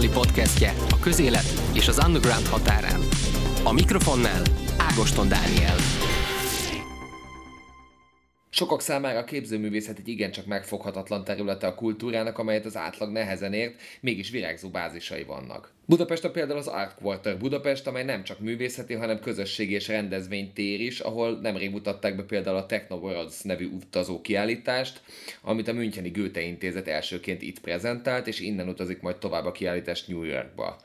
azonnali podcastje a közélet és az underground határán. A mikrofonnál Ágoston Dániel. Sokak számára a képzőművészet egy igencsak megfoghatatlan területe a kultúrának, amelyet az átlag nehezen ért, mégis virágzó bázisai vannak. Budapest a például az Art Quarter Budapest, amely nem csak művészeti, hanem közösségi és rendezvénytér is, ahol nemrég mutatták be például a Techno Worlds nevű utazó kiállítást, amit a Müncheni Goethe Intézet elsőként itt prezentált, és innen utazik majd tovább a kiállítás New Yorkba.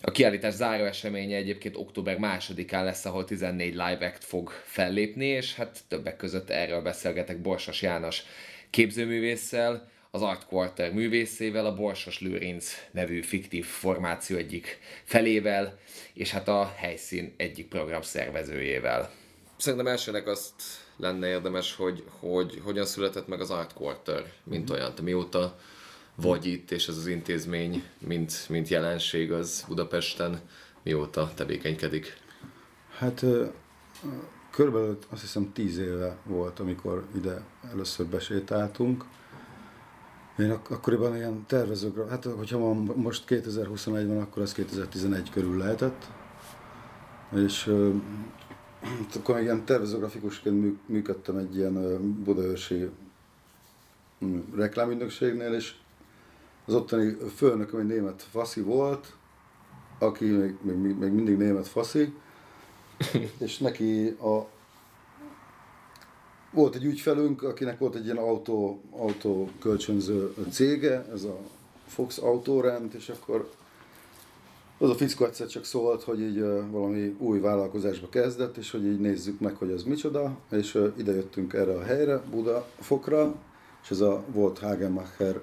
A kiállítás záró eseménye egyébként október másodikán lesz, ahol 14 live act fog fellépni, és hát többek között erről beszélgetek Borsos János képzőművésszel, az Art Quarter művészével, a Borsos Lőrinc nevű fiktív formáció egyik felével, és hát a helyszín egyik program szervezőjével. Szerintem elsőnek azt lenne érdemes, hogy, hogy hogyan született meg az Art Quarter, mint olyan. Te mióta vagy itt, és ez az intézmény, mint, mint jelenség, az Budapesten mióta tevékenykedik? Hát körülbelül azt hiszem tíz éve volt, amikor ide először besétáltunk. Én ak- akkoriban ilyen tervezők, hát hogyha most 2021 van, akkor az 2011 körül lehetett. És akkor ilyen tervezőgrafikusként működtem egy ilyen budaörsi reklámügynökségnél, és az ottani főnököm egy német faszi volt, aki még, még, még mindig német faszi, és neki a, volt egy ügyfelünk, akinek volt egy ilyen autó, autó kölcsönző cége, ez a Fox Autorend, és akkor az a fickó egyszer csak szólt, hogy így valami új vállalkozásba kezdett, és hogy így nézzük meg, hogy ez micsoda, és ide jöttünk erre a helyre, Buda fokra, és ez a volt Hagenmacher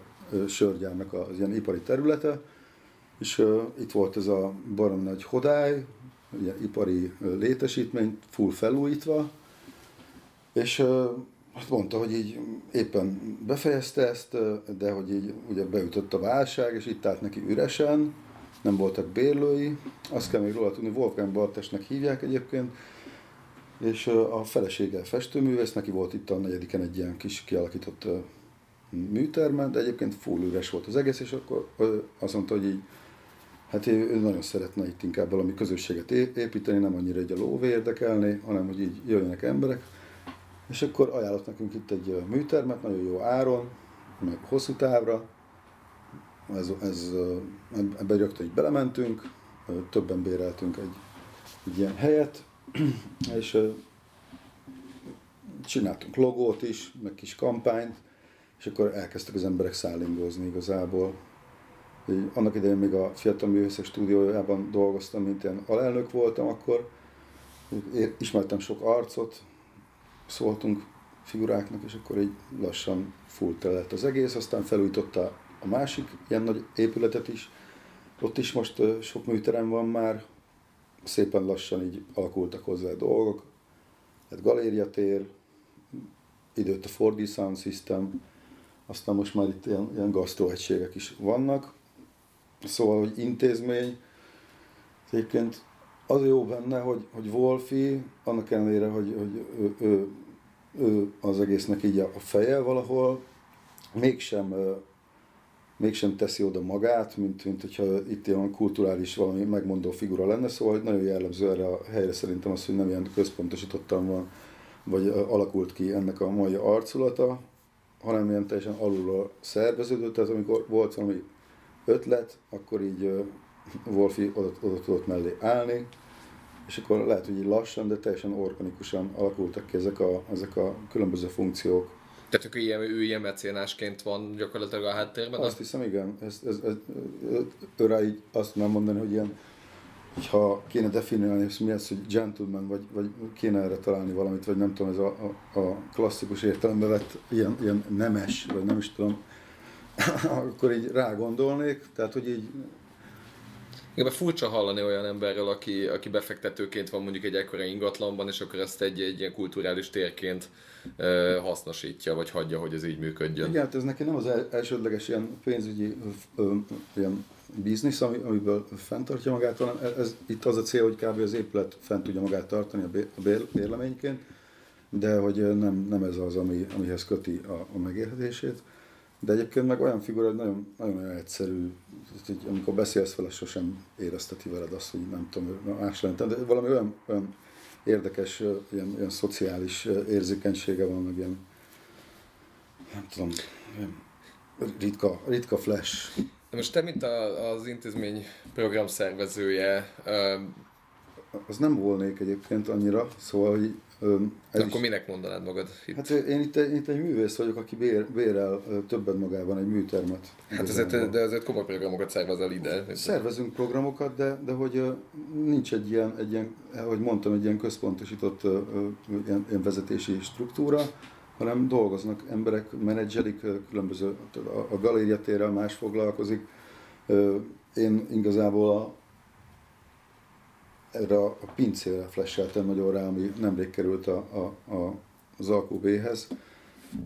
sörgyárnak az ilyen ipari területe, és itt volt ez a barom nagy hodály, ilyen ipari létesítmény, full felújítva, és azt mondta, hogy így éppen befejezte ezt, de hogy így ugye beütött a válság, és itt állt neki üresen, nem voltak bérlői, azt kell még róla tudni, Wolfgang Bartesnek hívják egyébként, és a felesége festőművész, neki volt itt a negyediken egy ilyen kis kialakított műtermet, de egyébként full üres volt az egész, és akkor azt mondta, hogy így, hát ő nagyon szeretne itt inkább valami közösséget építeni, nem annyira egy a lóvé érdekelni, hanem hogy így jöjjenek emberek. És akkor ajánlott nekünk itt egy műtermet, nagyon jó áron, meg hosszú távra. Ez, ez, ebbe rögtön így belementünk, többen béreltünk egy, egy ilyen helyet, és csináltunk logót is, meg kis kampányt, és akkor elkezdtek az emberek szállingozni igazából. Így, annak idején még a Fiatal Művészek stúdiójában dolgoztam, mint ilyen alelnök voltam, akkor. Ismertem sok arcot, szóltunk figuráknak, és akkor így lassan full lett az egész, aztán felújította a másik ilyen nagy épületet is, ott is most sok műterem van már, szépen lassan így alakultak hozzá a dolgok, tehát galériatér, időt a 4D Sound System, aztán most már itt ilyen, ilyen gasztroegységek is vannak. Szóval, hogy intézmény, egyébként az jó benne, hogy, hogy Wolfi, annak ellenére, hogy, hogy ő, ő, ő, az egésznek így a feje valahol, mégsem, mégsem teszi oda magát, mint, mint hogyha itt ilyen kulturális valami megmondó figura lenne, szóval nagyon jellemző erre a helyre szerintem az, hogy nem ilyen központosítottan van, vagy alakult ki ennek a mai arculata, hanem ilyen teljesen alulról szerveződött, tehát amikor volt valami ötlet, akkor így uh, Wolfi oda, oda tudott mellé állni, és akkor lehet, hogy így lassan, de teljesen organikusan alakultak ki ezek a, ezek a különböző funkciók. Tehát akkor ilyen, ő ilyen mecénásként van gyakorlatilag a háttérben? Azt hiszem, igen. Ez, ez, ez, őre így azt nem mondani, hogy ilyen ha kéne definiálni, hogy mi az, hogy gentleman, vagy, vagy kéne erre találni valamit, vagy nem tudom, ez a, a, a klasszikus értelemben vett ilyen, ilyen nemes, vagy nem is tudom, akkor így rágondolnék, tehát hogy így igen, furcsa hallani olyan emberről, aki, aki befektetőként van mondjuk egy ekkora ingatlanban, és akkor ezt egy, egy ilyen kulturális térként e, hasznosítja, vagy hagyja, hogy ez így működjön. Igen, hát ez neki nem az elsődleges ilyen pénzügyi ö, ilyen biznisz, ami, amiből fenntartja magát, hanem ez, ez, itt az a cél, hogy kb. az épület fent tudja magát tartani a, bér, a bér, bérleményként, de hogy nem, nem ez az, ami, amihez köti a, a megélhetését. De egyébként meg olyan figura, hogy nagyon, nagyon olyan egyszerű, hogy amikor beszélsz vele, sosem érezteti veled azt, hogy nem tudom, más lenne. De valami olyan, olyan érdekes, ilyen, ilyen szociális érzékenysége van, meg ilyen, nem tudom, ilyen ritka, ritka flash. De most te, mint a, az intézmény program szervezője, az nem volnék egyébként annyira, szóval hogy ez akkor is, minek mondanád magad itt? Hát én itt, én itt egy művész vagyok, aki bér, bérel többet magában egy műtermet. Hát ezért, de ezért komoly programokat szervezel ide. Szervezünk programokat, de, de hogy nincs egy ilyen, egy ilyen, hogy mondtam, egy ilyen központosított ilyen, ilyen vezetési struktúra, hanem dolgoznak emberek, menedzselik, különböző, a, a galériatérrel más foglalkozik. Én igazából a, erre a pincére flasheltem nagyon rá, ami nemrég került a, a, a, az AQB-hez,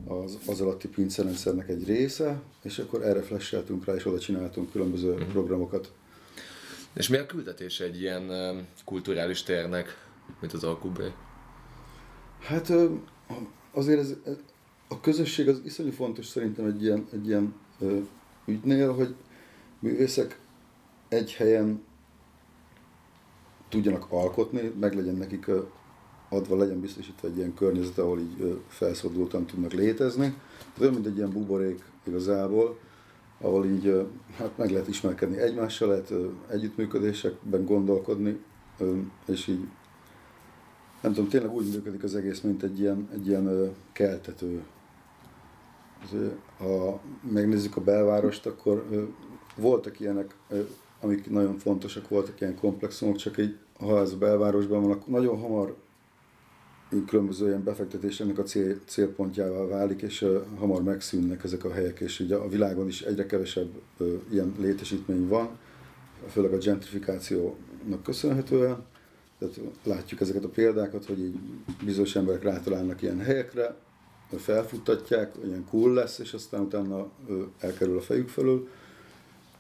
az, az alatti pincerendszernek egy része, és akkor erre flasheltünk rá, és oda csináltunk különböző uh-huh. programokat. És mi a küldetés egy ilyen kulturális térnek, mint az AQB? Hát azért ez, a közösség az iszonyú fontos szerintem egy ilyen, egy ilyen ügynél, hogy művészek egy helyen tudjanak alkotni, meg legyen nekik adva, legyen biztosítva egy ilyen környezet, ahol így felszabadultan tudnak létezni. Ez olyan, mint egy ilyen buborék igazából, ahol így hát meg lehet ismerkedni egymással, lehet együttműködésekben gondolkodni, és így nem tudom, tényleg úgy működik az egész, mint egy ilyen, egy ilyen keltető. Ha megnézzük a belvárost, akkor voltak ilyenek amik nagyon fontosak voltak, ilyen komplexumok, csak egy, ha ez a belvárosban van, akkor nagyon hamar különböző ilyen befektetés ennek a cél, célpontjával válik, és uh, hamar megszűnnek ezek a helyek, és ugye a világon is egyre kevesebb uh, ilyen létesítmény van, főleg a gentrifikációnak köszönhetően. Tehát látjuk ezeket a példákat, hogy így bizonyos emberek rátalálnak ilyen helyekre, felfuttatják, ilyen cool lesz, és aztán utána elkerül a fejük fölül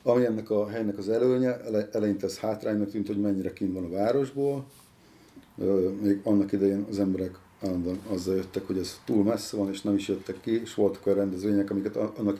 ami ennek a helynek az előnye, eleinte ez hátránynak tűnt, hogy mennyire kint van a városból. Még annak idején az emberek állandóan azzal jöttek, hogy ez túl messze van, és nem is jöttek ki, és voltak olyan rendezvények, amiket annak